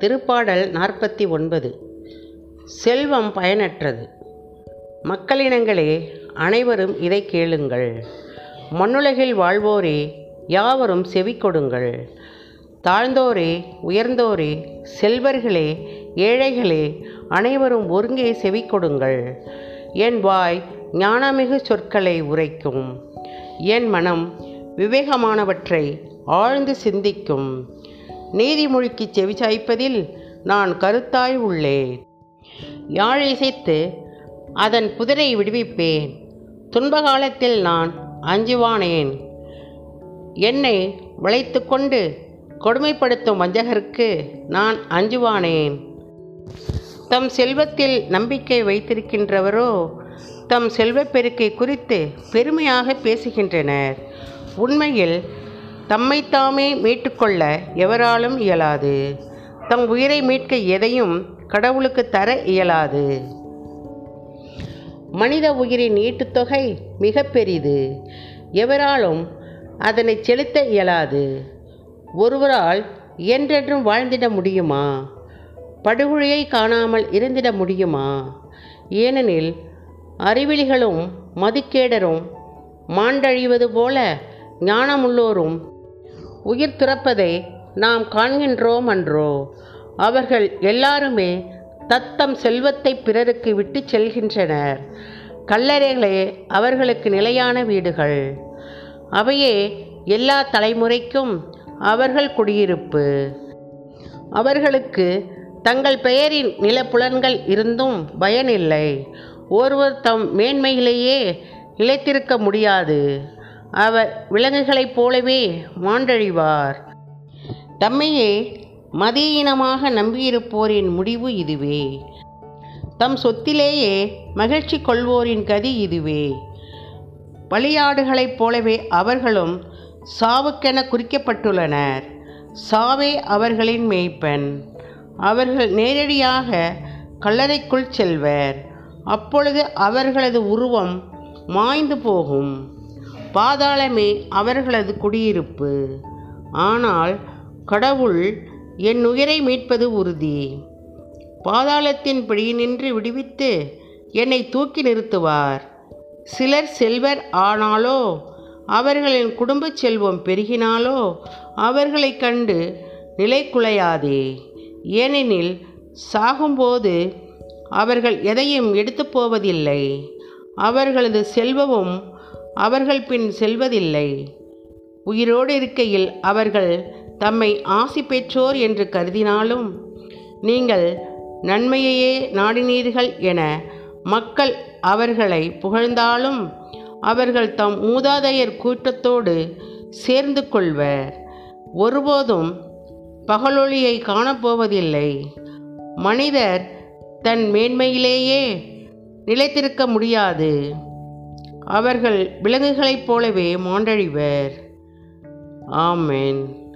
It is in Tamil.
திருப்பாடல் நாற்பத்தி ஒன்பது. செல்வம் பயனற்றது. மக்களினங்களே அனைவரும் இதை கேளுங்கள். மண்ணுலகில் வாழ்வோரே யாவரும் செவி கொடுங்கள். தாழ்ந்தோரே உயர்ந்தோரே செல்வர்களே ஏழைகளே அனைவரும் ஒருங்கே செவி கொடுங்கள். என் வாய் ஞானமிகு சொற்களை உரைக்கும். என் மனம் விவேகமானவற்றை ஆழ்ந்து சிந்திக்கும். நீதிமொழிக்கு செவிசாய்ப்பதில் நான் கருத்தாய் உள்ளேன் யாழ் இசைத்து அதன் புதிரை விடுவிப்பேன். துன்ப காலத்தில் நான் அஞ்சுவானேன். என்னை வளைத்து கொண்டு கொடுமைப்படுத்தும் வஞ்சகருக்கு நான் அஞ்சுவானேன். தம் செல்வத்தில் நம்பிக்கை வைத்திருக்கின்றவரோ தம் செல்வப்பெருக்கை குறித்து பெருமையாக பேசுகின்றனர். உண்மையில் தம்மைத்தாமே மீட்டுக்கொள்ள எவராலும் இயலாது. தம் உயிரை மீட்க எதையும் கடவுளுக்கு தர இயலாது. மனித உயிரின் ஈட்டுத்தொகை மிக பெரிது. எவராலும் அதனை செலுத்த இயலாது. ஒருவரால் என்றென்றும் வாழ்ந்திட முடியுமா? படுகொழியை காணாமல் இருந்திட முடியுமா? ஏனெனில் அறிவிலிகளும் மதிக்கேடரும் மாண்டழிவது போல ஞானமுள்ளோரும் உயிர் துறப்பதை நாம் காண்கின்றோம் அன்றோ அவர்கள் எல்லாருமே தத்தம் செல்வத்தை பிறருக்கு விட்டு செல்கின்றனர். கல்லறைகளே அவர்களுக்கு நிலையான வீடுகள். அவையே எல்லா தலைமுறைக்கும் அவர்கள் குடியிருப்பு. அவர்களுக்கு தங்கள் பெயரின் நிலப்புலன்கள் இருந்தும் பயனில்லை. ஒருவர் தம் மேன்மையிலேயே நிலைத்திருக்க முடியாது. அவர் விலங்குகளைப் போலவே மாண்டழிவார். தம்மையே மதியீனமாக நம்பியிருப்போரின் முடிவு இதுவே. தம் சொத்திலேயே மகிழ்ச்சி கொள்வோரின் கதி இதுவே. பலியாடுகளைப் போலவே அவர்களும் சாவுக்கென குறிக்கப்பட்டுள்ளனர். சாவே அவர்களின் மேய்ப்பன். அவர்கள் நேரடியாக கல்லறைக்குள் செல்வர். அப்பொழுது அவர்களது உருவம் மாய்ந்து போகும். பாதாளமே அவர்களது குடியிருப்பு. ஆனால் கடவுள் என் உயிரை மீட்பது உறுதி. பாதாளத்தின் பிடியினின்று விடுவித்து என்னை தூக்கி நிறுத்துவார். சிலர் செல்வர் ஆனாலோ அவர்களின் குடும்பச் செல்வம் பெருகினாலோ அவர்களைக் கண்டு நிலை குலையாதே. ஏனெனில் சாகும்போது அவர்கள் எதையும் எடுத்து போவதில்லை. அவர்களது செல்வமும் அவர்கள் பின் செல்வதில்லை. உயிரோடு இருக்கையில் அவர்கள் தம்மை ஆசி பெற்றோர் என்று கருதினாலும் நீங்கள் நன்மையையே நாடினீர்கள் என மக்கள் அவர்களை புகழ்ந்தாலும் அவர்கள் தம் மூதாதையர் கூட்டத்தோடு சேர்ந்து கொள்வர். ஒருபோதும் பகலொளியை காணப்போவதில்லை. மனிதர் தன் மேன்மையிலேயே நிலைத்திருக்க முடியாது. அவர்கள் விலங்குகளைப் போலவே மாண்டழிவர். ஆமென்.